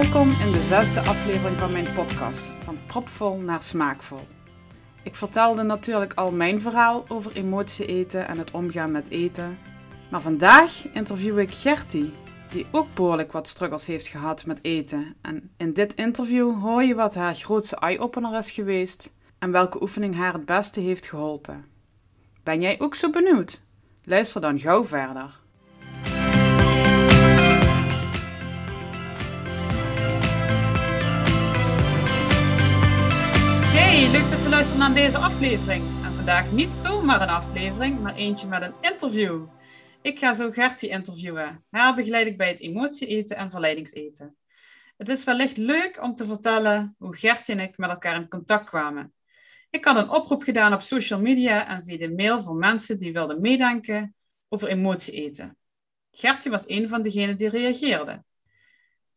Welkom in de zesde aflevering van mijn podcast, van propvol naar smaakvol. Ik vertelde natuurlijk al mijn verhaal over emotie eten en het omgaan met eten. Maar vandaag interview ik Gertie, die ook behoorlijk wat struggles heeft gehad met eten. En in dit interview hoor je wat haar grootste eye-opener is geweest en welke oefening haar het beste heeft geholpen. Ben jij ook zo benieuwd? Luister dan gauw verder. Leuk dat je luistert naar deze aflevering. En vandaag niet zomaar een aflevering, maar eentje met een interview. Ik ga zo Gertie interviewen. Haar begeleid ik bij het emotie eten en verleidingseten. Het is wellicht leuk om te vertellen hoe Gertie en ik met elkaar in contact kwamen. Ik had een oproep gedaan op social media en via de mail voor mensen die wilden meedenken over emotie eten. Gertie was een van degenen die reageerde.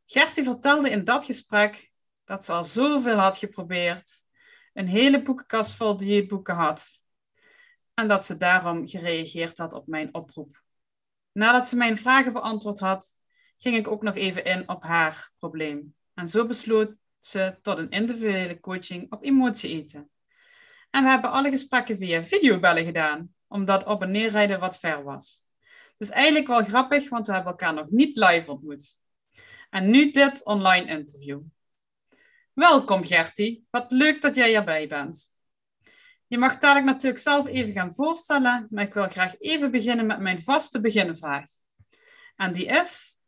Gertie vertelde in dat gesprek dat ze al zoveel had geprobeerd, een hele boekenkast vol dieetboeken had en dat ze daarom gereageerd had op mijn oproep. Nadat ze mijn vragen beantwoord had, ging ik ook nog even in op haar probleem. En zo besloot ze tot een individuele coaching op emotie eten. En we hebben alle gesprekken via videobellen gedaan, omdat op en neerrijden wat ver was. Dus eigenlijk wel grappig, want we hebben elkaar nog niet live ontmoet. En nu dit online interview. Welkom Gertie, wat leuk dat jij erbij bent. Je mag dadelijk natuurlijk zelf even gaan voorstellen, maar ik wil graag even beginnen met mijn vaste beginvraag. En die is,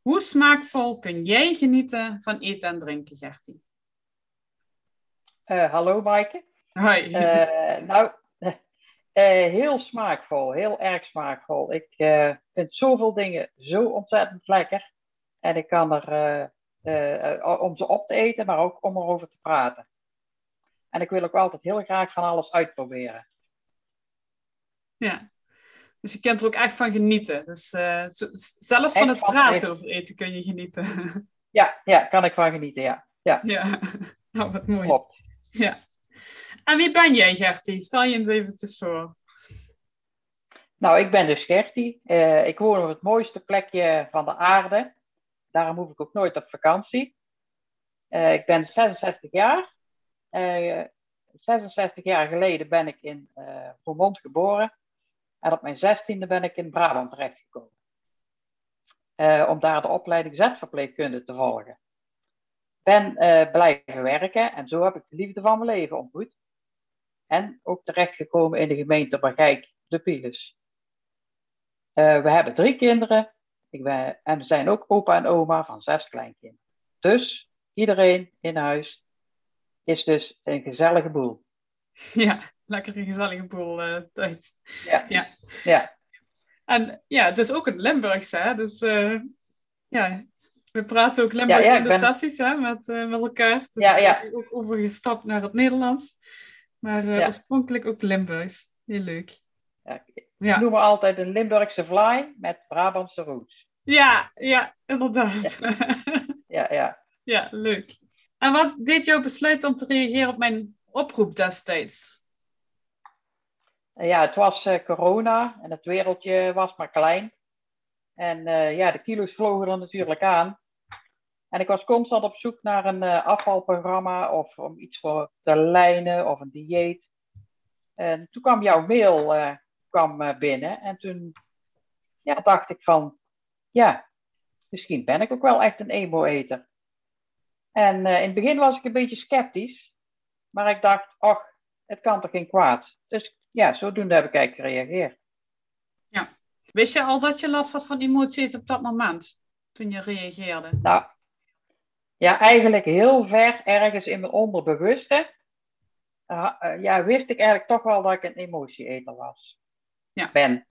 hoe smaakvol kun jij genieten van eten en drinken, Gertie? Uh, hallo Maaike. Hoi. Uh, nou, uh, heel smaakvol, heel erg smaakvol. Ik vind zoveel dingen zo ontzettend lekker. En ik kan er om ze op te eten, maar ook om erover te praten. En ik wil ook altijd heel graag van alles uitproberen. Ja, dus je kent er ook echt van genieten. Dus uh, zelfs van het praten over eten kun je genieten. Ja, ja, kan ik van genieten, ja. Ja, ja. Oh, wat mooi. Klopt. Ja. En wie ben jij, Gertie? Stel je eens eventjes voor. Nou, ik ben dus Gertie. Uh, ik woon op het mooiste plekje van de aarde. Daarom hoef ik ook nooit op vakantie. Uh, ik ben 66 jaar. Uh, 66 jaar geleden ben ik in uh, Vermont geboren. En op mijn 16e ben ik in Brabant terechtgekomen. Om daar de opleiding Z-verpleegkunde te volgen. Ben blijven werken en zo heb ik de liefde van mijn leven ontmoet. En ook terechtgekomen in de gemeente Bergijk, de Piles. we hebben drie kinderen. Ik ben, en we zijn ook opa en oma van zes kleinkinderen. Dus iedereen in huis is dus een gezellige boel. Ja, lekker een gezellige boel uh, thuis. Ja. ja. ja. En ja, dus ook het Limburgse, hè? Dus uh, ja, we praten ook Limburgs ja, ja, in de ben... sessies hè, met, uh, met elkaar. Dus ja, ook overgestapt naar het Nederlands. Maar oorspronkelijk ook Limburgs. Heel leuk. Ja, ik noem me altijd een Limburgse fly met Brabantse roots. Ja, ja, inderdaad. Ja, ja. ja, leuk. En wat deed jou besluiten om te reageren op mijn oproep destijds? Ja, het was uh, corona en het wereldje was maar klein. En uh, ja, de kilo's vlogen er natuurlijk aan. En ik was constant op zoek naar een uh, afvalprogramma of om iets voor te lijnen of een dieet. En toen kwam jouw mail kwam, binnen en toen ja, dacht ik van, ja, misschien ben ik ook wel echt een emo-eter. En uh, in het begin was ik een beetje sceptisch. Maar ik dacht, ach, het kan toch geen kwaad. Dus ja, zodoende heb ik eigenlijk gereageerd. Ja. Wist je al dat je last had van emoties op dat moment? Toen je reageerde? Nou, ja, eigenlijk heel ver ergens in mijn onderbewuste. Uh, ja, wist ik eigenlijk toch wel dat ik een emotieeter was. Ja. Ben.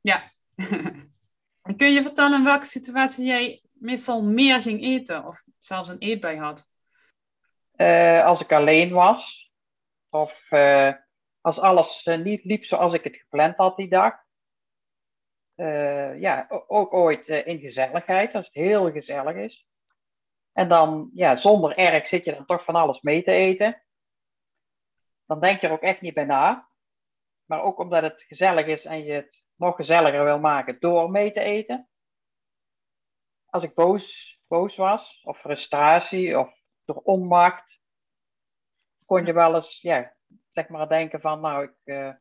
Ja. Kun je vertellen in welke situatie jij meestal meer ging eten of zelfs een eetbui had? Uh, als ik alleen was of uh, als alles uh, niet liep zoals ik het gepland had die dag. ja, ook ooit in gezelligheid, als het heel gezellig is. En dan, ja, zonder erg zit je dan toch van alles mee te eten. Dan denk je er ook echt niet bij na. Maar ook omdat het gezellig is en je het nog gezelliger wil maken door mee te eten als ik boos boos was, of frustratie, of door onmacht, kon je wel eens, ja, zeg maar denken van, nou, ik, uh,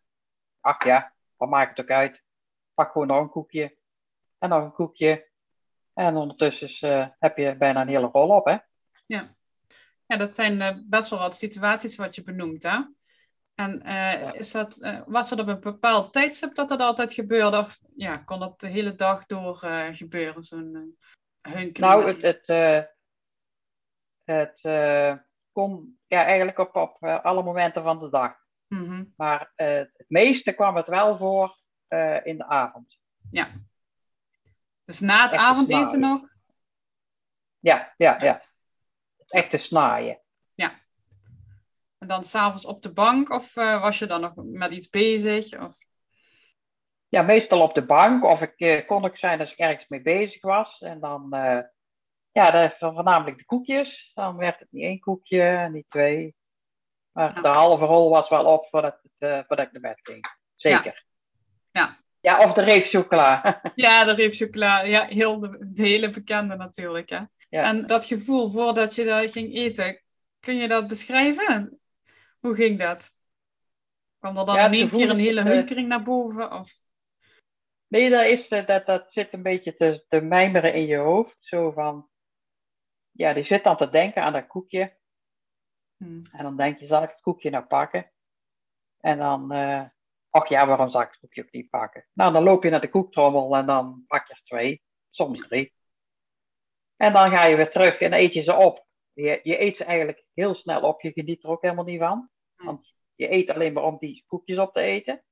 ach ja, wat maakt het ook uit? Pak gewoon nog een koekje en nog een koekje. En ondertussen uh, heb je bijna een hele rol op, hè? Ja, ja dat zijn uh, best wel wat situaties wat je benoemt, hè? En ja. is dat, was er op een bepaald tijdstip dat dat altijd gebeurde? Of ja, kon dat de hele dag door gebeuren, zo'n? Nou, het, het, het kon ja, eigenlijk op, op alle momenten van de dag. Mm-hmm. Maar het meeste kwam het wel voor in de avond. Ja. Dus na het avondeten nog? Ja, ja, ja. Het echte snaaien. En dan s'avonds op de bank of uh, was je dan nog met iets bezig? Of? Ja, meestal op de bank. Of ik uh, kon ook zijn als ik ergens mee bezig was. En dan, uh, ja, dat is voornamelijk de koekjes. Dan werd het niet één koekje, niet twee. Maar ja. de halve rol was wel op voordat, het, voordat ik naar bed ging. Zeker. Ja. ja. Ja, of de reep chocola. ja, de reep chocola. Ja, heel de, de hele bekende natuurlijk. Hè? Ja. En dat gevoel voordat je dat ging eten, kun je dat beschrijven? Hoe ging dat? Kwam er dan Ja, in het één gevoel keer een hele eh, hunkering naar boven? Of... Nee, dat, is, eh, dat, dat zit een beetje te, te mijmeren in je hoofd. Zo van, ja, die zit dan te denken aan dat koekje. Hmm. En dan denk je, zal ik het koekje nou pakken? En dan, eh ach ja, waarom zal ik het koekje ook niet pakken? Nou, dan loop je naar de koektrommel en dan pak je er twee, soms drie. En dan ga je weer terug en dan eet je ze op. Je, je eet ze eigenlijk heel snel op, je geniet er ook helemaal niet van. Want je eet alleen maar om die koekjes op te eten.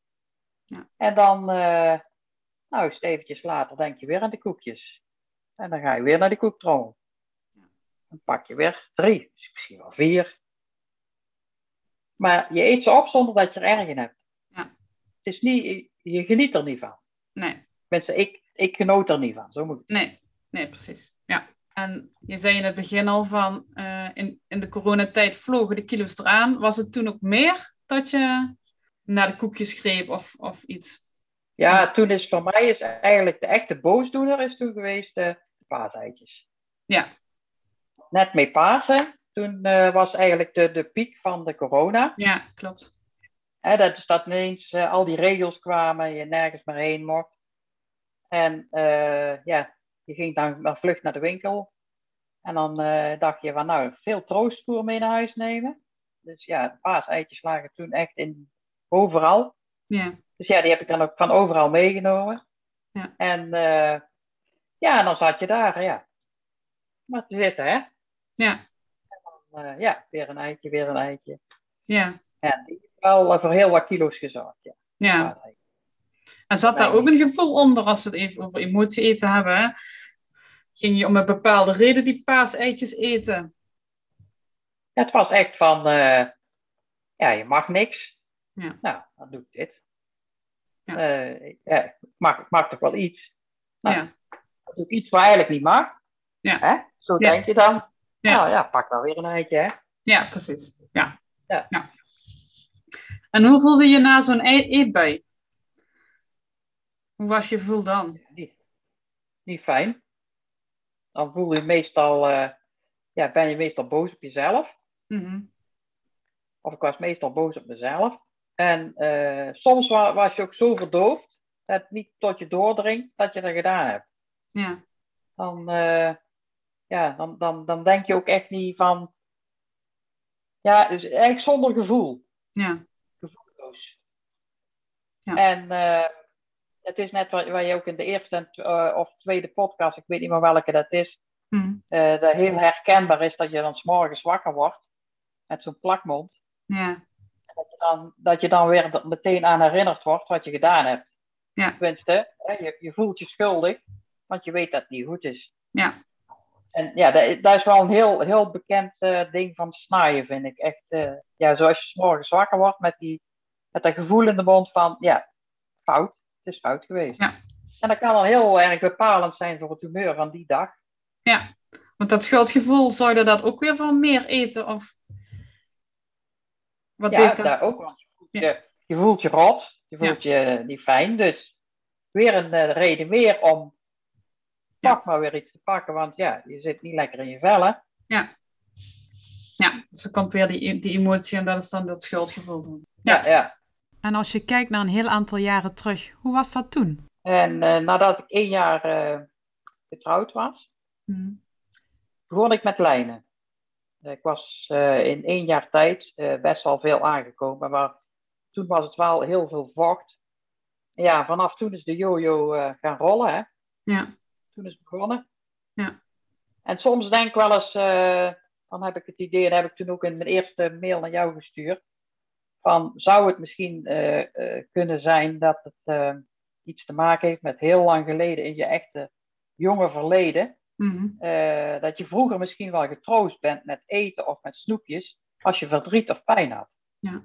Ja. En dan, eh nou, eens eventjes later denk je weer aan de koekjes. En dan ga je weer naar de koektrommel. Dan pak je weer drie, dus misschien wel vier. Maar je eet ze op zonder dat je er erg in hebt. Ja. Het is niet, je geniet er niet van. Nee, Mensen, ik, ik genoot er niet van. Zo moet ik. nee, nee, precies. Ja. En je zei in het begin al van, eh, in, in de coronatijd vlogen de kilo's eraan. Was het toen ook meer dat je naar de koekjes greep of, of iets? Ja, toen is voor mij is eigenlijk de echte boosdoener is toen geweest eh, de paaseitjes. Ja, Net mee Pasen, toen eh, was eigenlijk de, de piek van de corona. ja, klopt. Hè, dat is dat ineens al die regels kwamen, je nergens meer heen mocht. En ja, je ging dan maar vlug naar de winkel. En dan eh, dacht je van nou, veel troostvoer mee naar huis nemen. Dus ja, paaseitjes lagen toen echt in overal. Ja, Dus ja, die heb ik dan ook van overal meegenomen. Ja. En eh, ja, en dan zat je daar, ja. Maar te zitten, hè. ja, Eh, ja, weer een eitje, weer een eitje. ja, En die wel voor heel wat kilo's gezorgd, ja. ja. En zat daar ook een gevoel onder als we het even over emotie eten hebben? hè? Ging je om een bepaalde reden die paaseitjes eten? Het was echt van, eh, ja, je mag niks. Ja. Nou, dan doe ik dit. Ja. Eh, ja, ik, mag, ik mag toch wel iets. Nou, Ja, Dan doe ik iets wat eigenlijk niet mag. Ja. Hè? Zo Ja. denk je dan. Ja. Nou ja, pak wel weer een eitje, hè. ja precies. Ja. Ja. En hoe voelde je na zo'n e- eetbui? Hoe was je gevoel dan? Niet, niet fijn. Dan voel je meestal, eh, ja, ben je meestal boos op jezelf. Mhm. Of ik was meestal boos op mezelf. En eh, soms wa- was je ook zo verdoofd dat het niet tot je doordringt dat je dat gedaan hebt. Ja, dan, eh, ja, dan, dan, dan denk je ook echt niet van. Ja, dus eigenlijk zonder gevoel. ja, Gevoelloos. Ja. En eh, het is net wat, wat je ook in de eerste eh, of tweede podcast, ik weet niet meer welke dat is, Mhm. eh, dat heel herkenbaar is dat je dan 's morgens wakker wordt met zo'n plakmond. ja, Dat je, dan, dat je dan weer er meteen aan herinnerd wordt wat je gedaan hebt. Ja. Tenminste, hè, je, je voelt je schuldig, want je weet dat het niet goed is. ja, En ja, dat, dat is wel een heel, heel bekend eh, ding van snijden, vind ik. Echt, ja, zoals je 's morgens wakker wordt met, die, met dat gevoel in de mond van, ja, fout. Het is fout geweest. Ja. En dat kan dan heel erg bepalend zijn voor het humeur van die dag. ja. Want dat schuldgevoel, zorgde dat ook weer voor meer eten? Of wat ja, deed dat? daar ook. Want je voelt je, je voelt je rot, je voelt je niet fijn. Dus weer een eh, reden meer om toch maar weer iets te pakken, want ja, je zit niet lekker in je vellen. Ja. Ja, dus komt weer die, die emotie en dat is dan dat schuldgevoel. Ja. ja, ja. En als je kijkt naar een heel aantal jaren terug, hoe was dat toen? En uh, nadat ik één jaar uh, getrouwd was, hmm. begon ik met lijnen. Ik was uh, in één jaar tijd best wel veel aangekomen, maar toen was het wel heel veel vocht. Ja, vanaf toen is de jojo gaan rollen. Hè? Ja. Toen is het begonnen. Ja. En soms denk ik wel eens, dan heb ik het idee, en heb ik toen ook in mijn eerste mail naar jou gestuurd, van zou het misschien kunnen zijn dat het iets te maken heeft met heel lang geleden in je echte jonge verleden. Mhm. Eh, dat je vroeger misschien wel getroost bent met eten of met snoepjes als je verdriet of pijn had. Ja.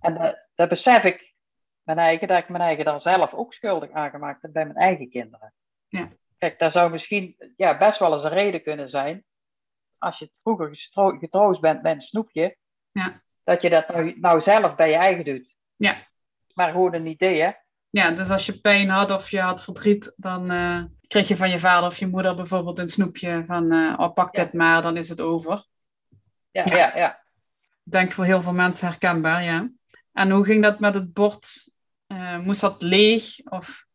En uh, dat besef ik mijn eigen, dat ik mijn eigen daar zelf ook schuldig aan gemaakt heb bij mijn eigen kinderen. Ja. Kijk, daar zou misschien ja, best wel eens een reden kunnen zijn. Als je vroeger getroost bent met een snoepje, ja. Dat je dat nou, nou zelf bij je eigen doet. Ja. Maar gewoon een idee, hè? Ja, dus als je pijn had of je had verdriet, dan uh, kreeg je van je vader of je moeder bijvoorbeeld een snoepje van uh, oh, pak dit maar, dan is het over. Ja, ja, ja. Ik denk voor heel veel mensen herkenbaar, ja. En hoe ging dat met het bord? Uh, moest dat leeg of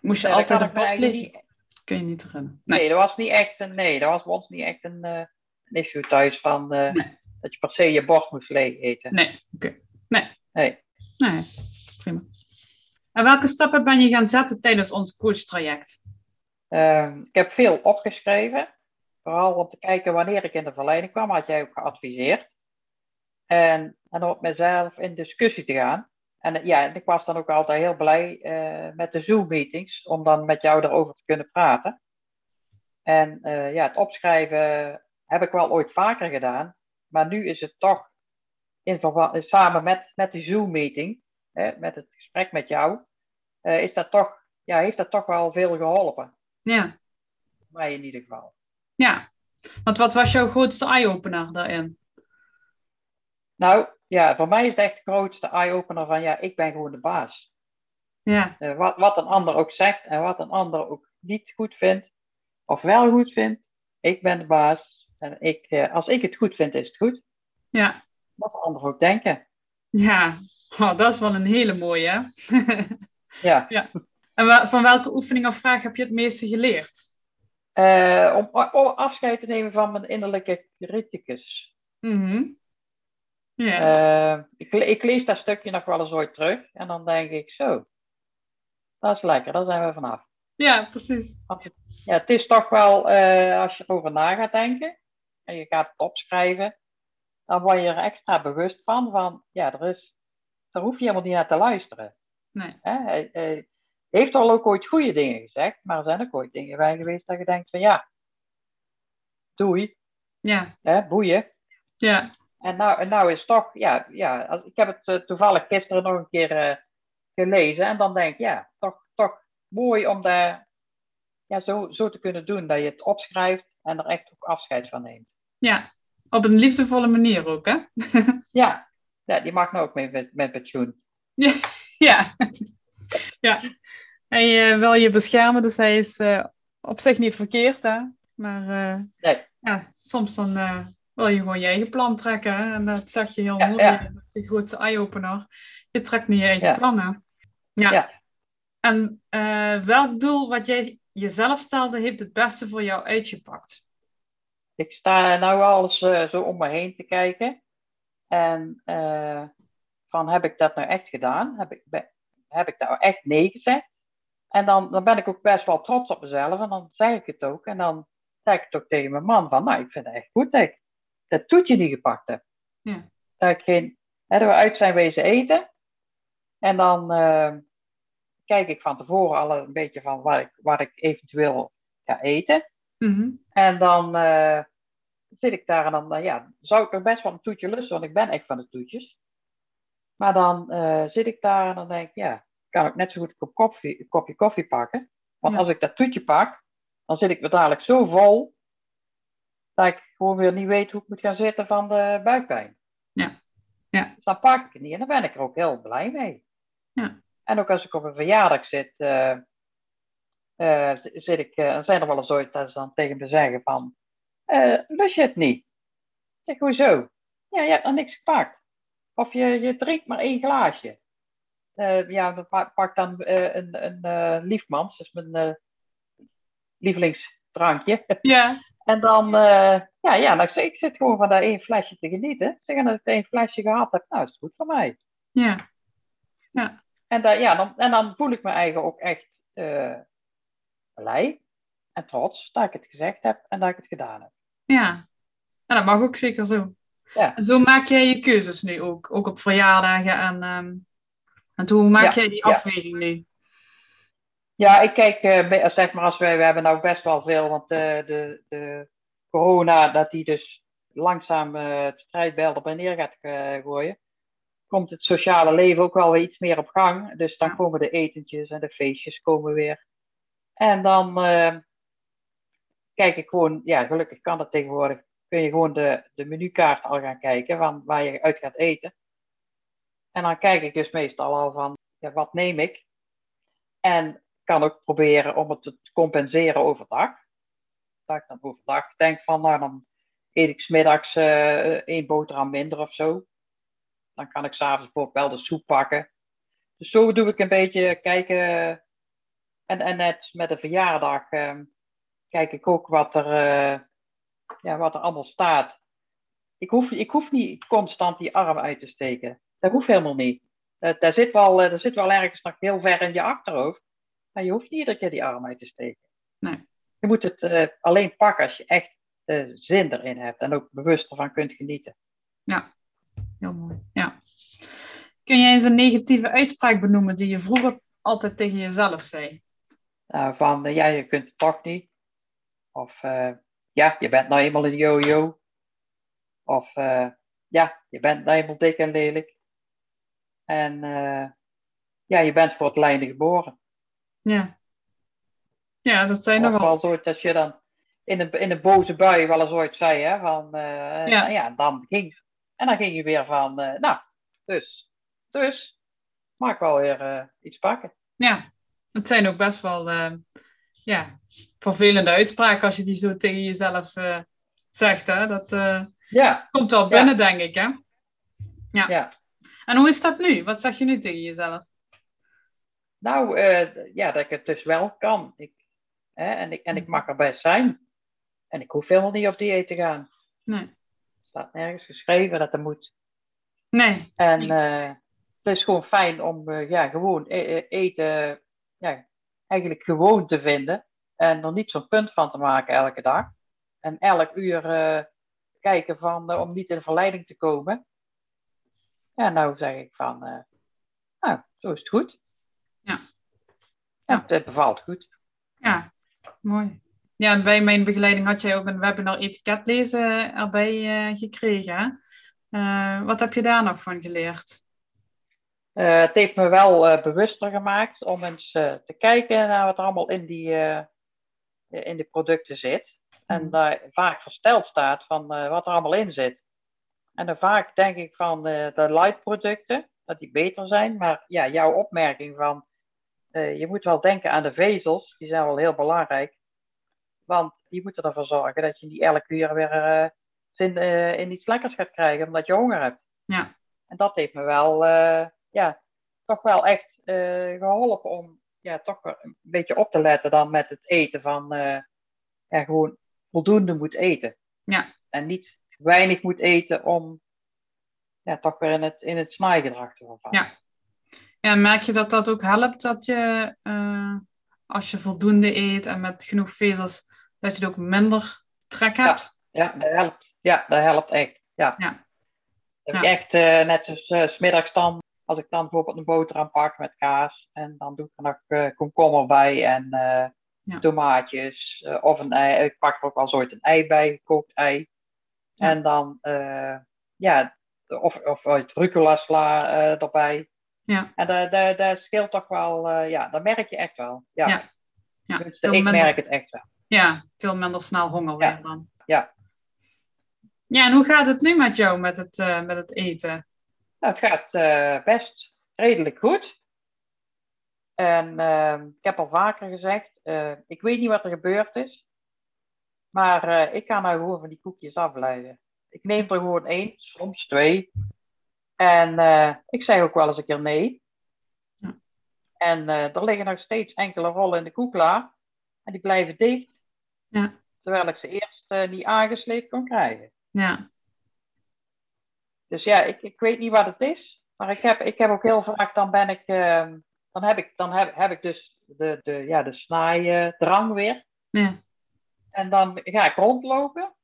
moest je altijd het bord leeg? Niet... Kun je niet herinneren. Nee. nee, dat was niet echt een, nee, dat was ons niet echt een, een issue thuis van nee. Dat je per se je bord moest leeg eten. Nee, oké. Okay. Nee. Nee. Nee, prima. En welke stappen ben je gaan zetten tijdens ons coachtraject? Uh, ik heb veel opgeschreven. Vooral om te kijken wanneer ik in de verleiding kwam, had jij ook geadviseerd. En, en om op mezelf in discussie te gaan. En ja, ik was dan ook altijd heel blij uh, met de Zoom-meetings, om dan met jou erover te kunnen praten. En uh, ja, het opschrijven heb ik wel ooit vaker gedaan, maar nu is het toch in samen met, met die Zoom-meeting, met het gesprek met jou, uh, is dat toch, ja, heeft dat toch wel veel geholpen. Ja. Mij in ieder geval. Ja, want wat was jouw grootste eye-opener daarin? Nou, ja, voor mij is het echt de grootste eye-opener van, ja, ik ben gewoon de baas. Ja. Uh, wat, wat een ander ook zegt en wat een ander ook niet goed vindt, of wel goed vindt, ik ben de baas. En ik, uh, als ik het goed vind, is het goed. Ja. Wat de ander ook denken. Ja, oh, dat is wel een hele mooie. Hè? ja. ja. En van welke oefening of vraag heb je het meeste geleerd? Uh, om, om, afscheid te nemen van mijn innerlijke criticus. Mm yeah. uh, ik, ik, lees dat stukje nog wel eens ooit terug en dan denk ik zo, dat is lekker, daar zijn we vanaf. Ja, precies. Het, ja, het is toch wel, uh, als je erover na gaat denken en je gaat het opschrijven, dan word je er extra bewust van, van ja, er is, daar hoef je helemaal niet naar te luisteren. Nee. Hij, hij, heeft al ook ooit goede dingen gezegd, maar er zijn ook ooit dingen bij geweest dat je denkt van ja, doei. Ja. Hè, boeien. Ja. En nou, en nou is toch, ja, ja ik heb het uh, toevallig gisteren nog een keer uh, gelezen en dan denk ik, ja, toch, toch mooi om daar ja, zo, zo te kunnen doen, dat je het opschrijft en er echt ook afscheid van neemt. Ja, op een liefdevolle manier ook, hè? ja. ja, die mag nou ook mee met, met pensioen. Ja. ja. ja. Hij uh, wil je beschermen, dus hij is uh, op zich niet verkeerd, hè? Maar uh, nee. ja, soms dan wil je gewoon je eigen plan trekken. Hè? En dat zeg je heel ja, mooi. Ja. Dat is je grootste eye-opener. Je trekt nu je eigen Ja. plannen. Ja. Ja. En welk doel wat jij jezelf stelde, heeft het beste voor jou uitgepakt? Ik sta nou alles zo om me heen te kijken. En van heb ik dat nou echt gedaan? Heb ik, ben, heb ik nou echt nee gezegd? En dan, dan ben ik ook best wel trots op mezelf en dan zeg ik het ook. En dan zeg ik het ook tegen mijn man van, nou, ik vind het echt goed dat ik dat toetje niet gepakt heb. Ja. Dat, ik geen, hè, dat we uit zijn wezen eten. En dan uh, kijk ik van tevoren al een beetje van waar ik, waar ik eventueel ga eten. Mm-hmm. En dan uh, zit ik daar en dan, uh, ja, zou ik er best wel een toetje lusten, want ik ben echt van de toetjes. Maar dan uh, zit ik daar en dan denk ik, ja, kan ik net zo goed een, kop koffie, een kopje koffie pakken. Want Ja. als ik dat toetje pak, dan zit ik weer dadelijk zo vol, dat ik gewoon weer niet weet hoe ik moet gaan zitten van de buikpijn. Ja. Ja. Dus dan pak ik het niet en dan ben ik er ook heel blij mee. Ja. En ook als ik op een verjaardag zit, uh, uh, zit ik, uh, zijn er wel eens ooit dat ze dan tegen me zeggen van, uh, lust je het niet? Ik zeg, hoezo? Ja, je hebt nog niks gepakt. Of je, je drinkt maar één glaasje. ja, dan pak dan een, een liefmans, dat is mijn lievelingsdrankje. Ja. En dan, ja, ja, dan, ik zit gewoon van dat één flesje te genieten. Zeg, en als ik één flesje gehad heb, nou is het goed voor mij. Ja. Ja. En, dan, ja, dan, en dan voel ik me eigen ook echt blij en trots dat ik het gezegd heb en dat ik het gedaan heb. Ja, dat mag ook zeker zo. Ja. En zo maak jij je keuzes nu ook, ook op verjaardagen en, um, en hoe maak jij die afweging nu? Ja, ik kijk, uh, zeg maar als wij, we hebben nou best wel veel, want uh, de, de corona, dat die dus langzaam uh, het strijdbel en neer gaat gooien, komt het sociale leven ook wel weer iets meer op gang. Dus dan komen de etentjes en de feestjes komen weer. En dan uh, kijk ik gewoon, ja, gelukkig kan dat tegenwoordig, kun je gewoon de, de menukaart al gaan kijken van waar je uit gaat eten. En dan kijk ik dus meestal al van, ja, wat neem ik? En kan ook proberen om het te compenseren overdag. Dat ik dan overdag denk van, nou dan eet ik smiddags uh, één boterham minder of zo. Dan kan ik s'avonds bijvoorbeeld wel de soep pakken. Dus zo doe ik een beetje kijken en, en net met de verjaardag uh, kijk ik ook wat er, uh, ja, wat er allemaal staat. Ik hoef, ik hoef niet constant die arm uit te steken. Dat hoeft helemaal niet. Uh, daar, zit wel, daar zit wel ergens nog heel ver in je achterhoofd. Maar je hoeft niet iedere keer die arm uit te steken. Nee. Je moet het alleen pakken als je echt zin erin hebt. En ook bewust ervan kunt genieten. Ja, heel mooi. Ja. Kun jij eens een negatieve uitspraak benoemen die je vroeger altijd tegen jezelf zei? Uh, van uh, ja, je kunt het toch niet. Of uh, ja, je bent nou eenmaal een yo-yo. Of ja, je bent nou eenmaal dik en lelijk. En ja, je bent voor het lijden geboren. Ja. Ja, dat zijn nogal... Of ooit dat je dan in een, in een boze bui wel eens ooit zei, hè, van ja. ja, dan ging En dan ging je weer van, nou, dus, dus, mag ik wel weer iets pakken. Ja, het zijn ook best wel uh, ja, vervelende uitspraken als je die zo tegen jezelf uh, zegt. Hè? Dat uh, ja. komt wel binnen, ja. denk ik. Hè? Ja. ja. En hoe is dat nu? Wat zeg je nu tegen jezelf? Nou, ja, dat ik het dus wel kan. Ik, hè, en, ik, en ik mag er best zijn. En ik hoef helemaal niet op dieet te gaan. Nee. Er staat nergens geschreven dat er moet. Nee. En het is gewoon fijn om ja, gewoon e eten ja, eigenlijk gewoon te vinden. En er niet zo'n punt van te maken elke dag. En elk uur uh, kijken van, uh, om niet in verleiding te komen. Ja, nou zeg ik van, uh, nou, zo is het goed. Ja. ja. Het bevalt goed. Ja, mooi. Ja, en bij mijn begeleiding had jij ook een webinar etiketlezen erbij gekregen. wat heb je daar nog van geleerd? Uh, het heeft me wel uh, bewuster gemaakt om eens uh, te kijken naar wat er allemaal in die, in de producten zit. En mm. daar vaak versteld staat van wat er allemaal in zit. En dan vaak denk ik van de light producten, dat die beter zijn. Maar ja, jouw opmerking van je moet wel denken aan de vezels, die zijn wel heel belangrijk. Want die moeten ervoor zorgen dat je niet elke uur weer zin in iets lekkers gaat krijgen omdat je honger hebt. Ja. En dat heeft me wel ja, toch wel echt uh, geholpen om ja, toch een beetje op te letten dan met het eten van uh, ja, gewoon voldoende moet eten. Ja. En niet weinig moet eten om ja, toch weer in het, in het snaaigedrag te vervallen. Ja. ja, merk je dat dat ook helpt dat je uh, als je voldoende eet en met genoeg vezels, dat je ook minder trek hebt? Ja, ja dat helpt. Ja, dat helpt echt. Ja. ja. Dat ja. ik echt net als uh, smiddags dan als ik dan bijvoorbeeld een boterham pak met kaas en dan doe ik er nog uh, komkommer bij en uh, ja. tomaatjes uh, of een ei. Ik pak er ook wel ooit een ei bij, gekookt ei. Ja. En dan, ja, of, of uit rucola sla erbij. Ja. En dat, dat, dat scheelt toch wel, ja, dat merk je echt wel. Ja. ja. ja. Dus ik minder... merk het echt wel. Ja, veel minder snel honger weer dan. Ja. Ja, en hoe gaat het nu met jou met het, met het eten? Nou, het gaat uh, best redelijk goed. En ehm, ik heb al vaker gezegd, eh, ik weet niet wat er gebeurd is. Maar eh, ik ga nou gewoon van die koekjes afleiden. Ik neem er gewoon één, soms twee. En eh, ik zeg ook wel eens een keer nee. Ja. En er liggen nog steeds enkele rollen in de koekla. En die blijven dicht. Ja. Terwijl ik ze eerst niet aangesleept kon krijgen. Ja. Dus ja, ik, ik weet niet wat het is. Maar ik heb, ik heb ook heel vaak, dan ben ik, ehm, dan heb ik, dan heb, heb ik dus de, de, ja, de snijdrang weer. Ja. En dan ga ik rondlopen.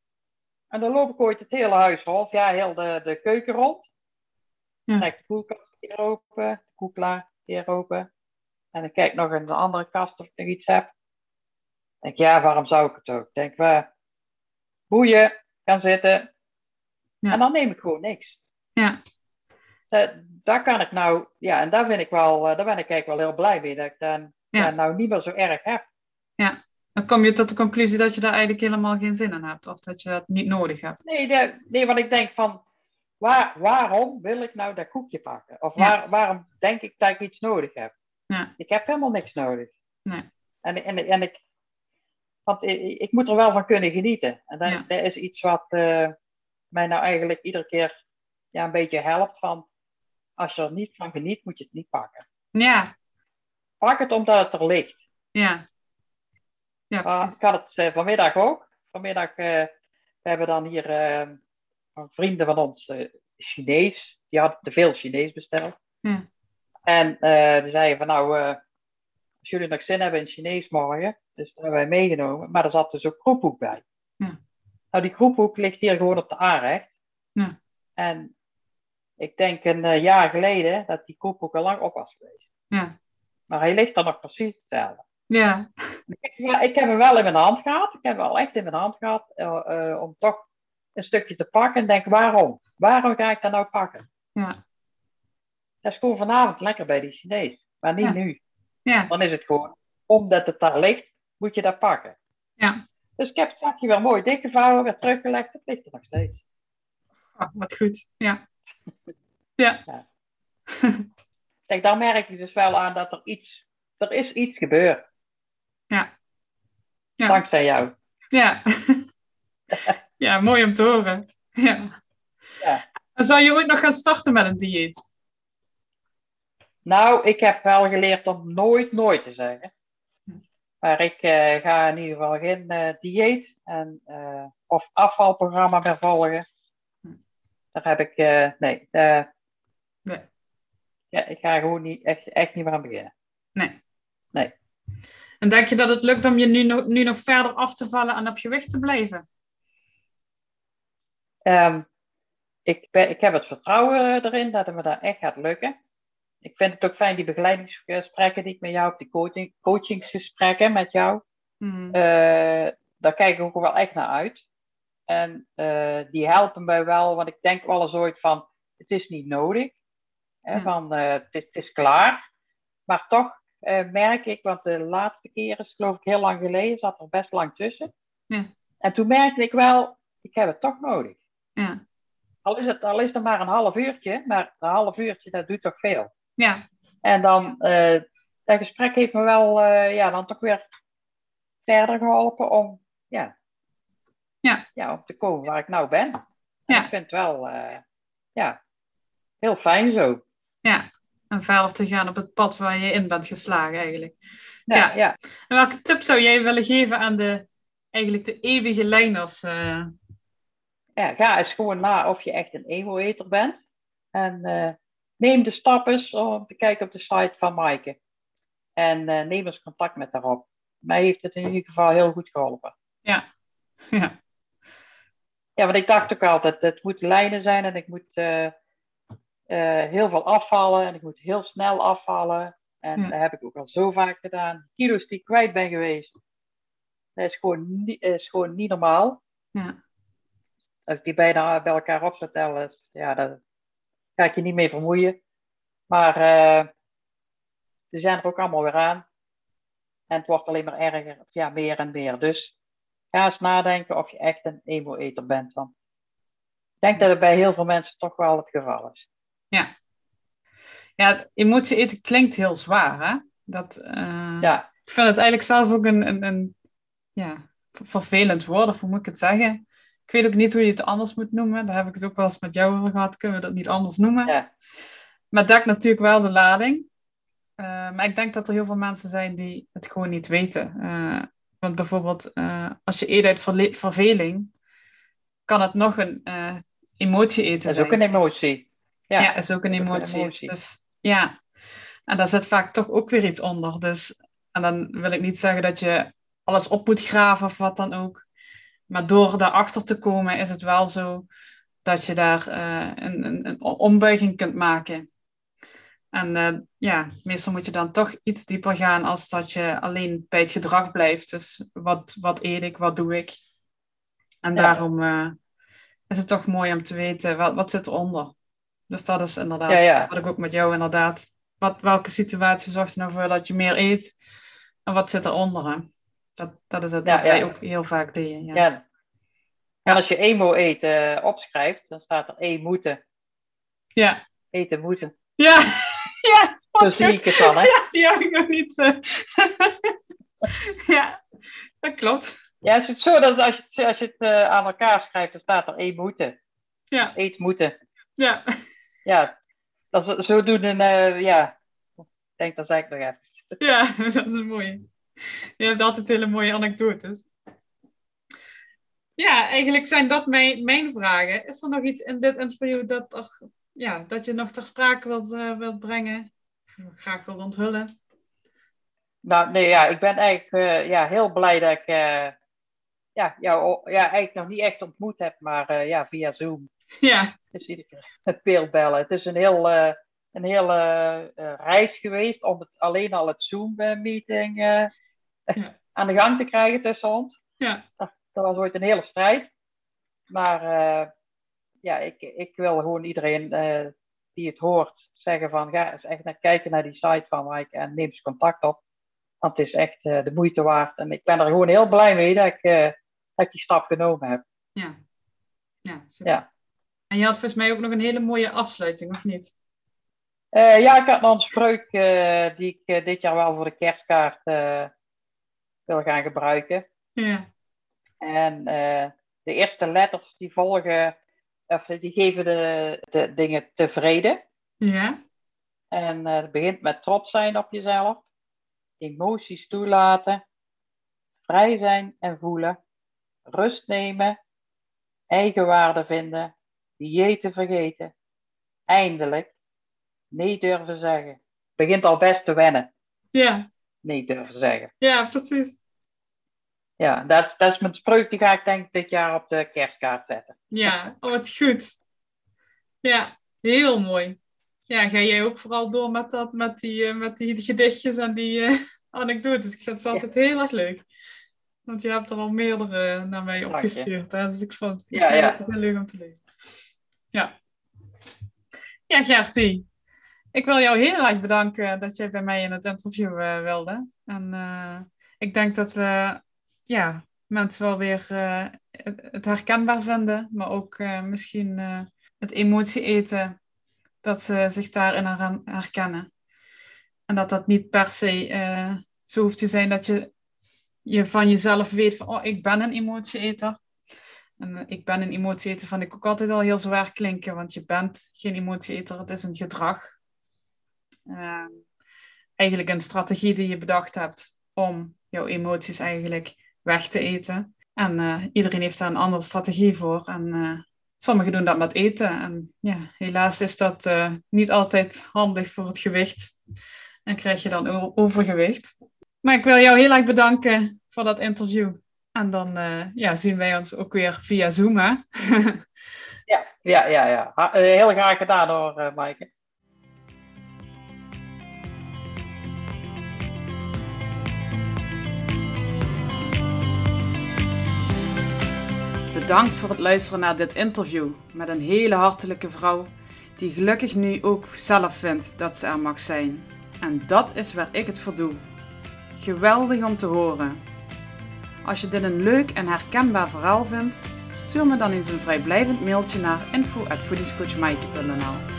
En dan loop ik ooit het hele huis rond. Ja, heel de, de keuken rond. Ja. Trek de koelkast weer open. De koekla weer open. En dan kijk nog in de andere kast of ik nog iets heb. denk ja, waarom zou ik het ook? Ik denk, uh, boeien, gaan zitten. Ja. En dan neem ik gewoon niks. Ja. Uh, daar kan ik nou, ja, en daar vind ik wel, uh, daar ben ik eigenlijk wel heel blij mee dat ik dan Ja. nou niet meer zo erg heb. Ja. Dan kom je tot de conclusie dat je daar eigenlijk helemaal geen zin in hebt. Of dat je dat niet nodig hebt. Nee, de, nee want ik denk van, waar, waarom wil ik nou dat koekje pakken? Of Ja. waar, waarom denk ik dat ik iets nodig heb? Ja. Ik heb helemaal niks nodig. Nee. En, en, en ik, want ik, ik moet er wel van kunnen genieten. En dat is iets wat eh, mij nou eigenlijk iedere keer ja, een beetje helpt van, als je er niet van geniet, moet je het niet pakken. Ja. Pak het omdat het er ligt. Ja. Ja, Ah, precies. ik had het eh, vanmiddag ook. Vanmiddag, eh, we hebben dan hier van vrienden van ons eh, Chinees. Die hadden te veel Chinees besteld. Ja. En die zeiden van nou, als jullie nog zin hebben in Chinees morgen. Dus dat hebben wij meegenomen. Maar er zat dus ook kroephoek bij. Nou, die kroephoek ligt hier gewoon op de aanrecht. Ja. En ik denk een eh, jaar geleden dat die kroephoek al lang op was geweest. Ja. Maar hij ligt er nog precies hetzelfde. Ja. Ja, ik heb hem wel in mijn hand gehad. Ik heb hem wel echt in mijn hand gehad eh, eh, om toch een stukje te pakken. En denk, waarom? Waarom ga ik dat nou pakken? Ja. Dat is gewoon vanavond lekker bij die Chinees. Maar niet Ja. nu. Ja. Dan is het gewoon, omdat het daar ligt, moet je dat pakken. Ja. Dus ik heb het zakje weer mooi dichtgevouwen, weer teruggelegd. Het ligt er nog steeds. Oh, wat goed. Ja. Ja. Kijk, daar merk je dus wel aan dat er iets, er is iets gebeurd. Ja. Ja. Dankzij jou. Ja. ja, mooi om te horen. Ja. Ja. En zou je ooit nog gaan starten met een dieet? Nou, ik heb wel geleerd om nooit, nooit te zeggen. Maar ik eh, ga in ieder geval geen eh, dieet en, eh, of afvalprogramma meer volgen. Daar heb ik, nee, Nee. ja, ik ga gewoon niet, echt, echt niet meer aan beginnen. Nee. Nee. En denk je dat het lukt om je nu nog, nu nog verder af te vallen en op je weg te blijven? Ehm, ik, ben, ik heb het vertrouwen erin dat het me dat echt gaat lukken. Ik vind het ook fijn, die begeleidingsgesprekken die ik met jou heb, die coaching, coachingsgesprekken met jou. Hmm. Eh, daar kijk ik ook wel echt naar uit. En eh, die helpen mij wel, want ik denk wel eens ooit van, het is niet nodig. Hè, Ja. van, eh, het, is, het is klaar. Maar toch merk ik, want de laatste keer is geloof ik heel lang geleden, zat er best lang tussen. En toen merkte ik wel, ik heb het toch nodig. Al is het, al is het maar een half uurtje, maar een half uurtje, dat doet toch veel. Ja. En dan, eh, dat gesprek heeft me wel, eh, ja, dan toch weer verder geholpen om, ja, Ja. ja, om te komen waar ik nou ben. En Ja. Ik vind het wel, eh, ja, heel fijn zo. Ja. En verder te gaan op het pad waar je in bent geslagen eigenlijk. Ja, Ja. ja. En welke tip zou jij willen geven aan de, eigenlijk de eeuwige lijners? eh? ja, ga eens gewoon na of je echt een ego-eter bent. En neem de stap eens om te kijken op de site van Maaike. En eh, neem eens contact met haar op. Mij heeft het in ieder geval heel goed geholpen. Ja. Ja. Ja, want ik dacht ook altijd, het moet lijnen zijn en ik moet eh, eh, heel veel afvallen en ik moet heel snel afvallen. En Ja. dat heb ik ook al zo vaak gedaan. Kilo's die ik kwijt ben geweest, dat is gewoon, niet- is gewoon niet normaal. Ja. Als ik die bijna bij elkaar op zou tellen, ja, daar ga ik je niet mee vermoeien. Maar eh ze zijn er ook allemaal weer aan. En het wordt alleen maar erger, ja, meer en meer. Dus ga eens nadenken of je echt een emo-eter bent. Want ik denk dat het bij heel veel mensen toch wel het geval is. Ja, emotie eten klinkt heel zwaar, hè? Dat, eh, Ja, Ik vind het eigenlijk zelf ook een, een, een ja, vervelend woord, of hoe moet ik het zeggen? Ik weet ook niet hoe je het anders moet noemen. Daar heb ik het ook wel eens met jou over gehad. Kunnen we dat niet anders noemen? ja, Maar dekt natuurlijk wel de lading. Eh, maar ik denk dat er heel veel mensen zijn die het gewoon niet weten. Eh, want bijvoorbeeld, eh, als je eet uit verle- verveling, kan het nog een emotie eten dat is zijn. ook een emotie. Ja, Ja, is ook een ook een emotie. emotie. Dus ja, en daar zit vaak toch ook weer iets onder. Dus, en dan wil ik niet zeggen dat je alles op moet graven of wat dan ook. Maar door daarachter te komen is het wel zo dat je daar eh, een, een, een ombuiging kunt maken. En eh, ja, meestal moet je dan toch iets dieper gaan als dat je alleen bij het gedrag blijft. Dus wat, wat eet ik, wat doe ik? En Ja. daarom eh, is het toch mooi om te weten wat, wat zit eronder. Dus dat is inderdaad Ja, ja. wat ik ook met jou inderdaad. Wat, welke situatie zorgt er nou voor dat je meer eet? En wat zit eronder? Hè? Dat, dat is het Ja, wat wij ook heel vaak deden. Ja. Ja. En als je emo eten eh, opschrijft, dan staat er e moeten. Ja. Eten moeten. Ja. ja. Zo zie ik het hè? Ja, die heb ik nog niet. eh. ja, dat klopt. Ja, het is zo dat als je, het- als je het eh, aan elkaar schrijft, dan staat er e moeten. Ja, Eet moeten. ja. Ja, dat is, zo doen een, eh, ja. Ik denk, dat zei ik nog even. ja, dat is een mooie. Je hebt altijd hele mooie anekdotes. Ja, eigenlijk zijn dat mijn, mijn vragen. Is er nog iets in dit interview dat, er, ja, dat je nog ter sprake wilt, eh, wilt brengen? Of graag wilt onthullen? Nou, nee, ja, ik ben eigenlijk eh, ja, heel blij dat ik eh, ja, jou ja, eigenlijk nog niet echt ontmoet heb, maar ja, via Zoom. Ja, Dus iedere keer met beeldbellen. Het is een heel, een hele eh, reis geweest om het, alleen al het Zoom-meeting eh, Ja. aan de gang te krijgen tussen ons. ja, Dat was ooit een hele strijd. Maar eh, ja, ik, ik wil gewoon iedereen die het hoort zeggen van ga eens echt naar kijken naar die site van Mike en neem eens contact op. Want het is echt de moeite waard. En ik ben er gewoon heel blij mee dat ik, dat ik die stap genomen heb. ja. Ja, super. Ja. En je had volgens mij ook nog een hele mooie afsluiting, of niet? Eh, ja, ik had nog een spreuk eh, die ik eh, dit jaar wel voor de kerstkaart wil gaan gebruiken. Ja, En de eerste letters die volgen, of die geven de, de dingen tevreden. ja, En het begint met trots zijn op jezelf, emoties toelaten, vrij zijn en voelen, rust nemen, eigenwaarde vinden, diëten vergeten, eindelijk nee durven zeggen. Het begint al best te wennen, ja, nee durven zeggen. ja, precies. Ja, dat, dat is mijn spreuk, die ga ik denk ik dit jaar op de kerstkaart zetten. Ja, oh, wat goed. Ja, heel mooi. Ja, ga jij ook vooral door met, dat, met, die, eh, met die gedichtjes en die eh, anekdotes. Ik vind het altijd heel erg leuk. Want je hebt er al meerdere naar mij Dank opgestuurd. Hè? Dus ik vond ik Ja, het ja. altijd heel leuk om te lezen. Ja. Ja, Gertie. Ik wil jou heel erg bedanken dat jij bij mij in het interview eh, wilde. En eh, ik denk dat we ja, mensen wel weer eh, het, herkenbaar vinden, maar ook misschien het emotie eten, dat ze zich daarin her- herkennen. En dat dat niet per se zo hoeft te zijn dat je, je van jezelf weet van, oh, ik ben een emotieeter. En ik ben een emotieeter, vind ik ook altijd al heel zwaar klinken, want je bent geen emotieeter, het is een gedrag. Eh, eigenlijk een strategie die je bedacht hebt om jouw emoties eigenlijk weg te eten. En eh, iedereen heeft daar een andere strategie voor. En eh, sommigen doen dat met eten. En ja, helaas is dat eh, niet altijd handig voor het gewicht. En krijg je dan overgewicht. Maar ik wil jou heel erg bedanken voor dat interview. En dan ja, zien wij ons ook weer via Zoom. Hè? Ja, ja, ja. ja. Heel graag gedaan hoor, Maaike. Bedankt voor het luisteren naar dit interview met een hele hartelijke vrouw die gelukkig nu ook zelf vindt dat ze er mag zijn. En dat is waar ik het voor doe. Geweldig om te horen. Als je dit een leuk en herkenbaar verhaal vindt, stuur me dan eens een vrijblijvend mailtje naar info.voedingscoachmaaike.nl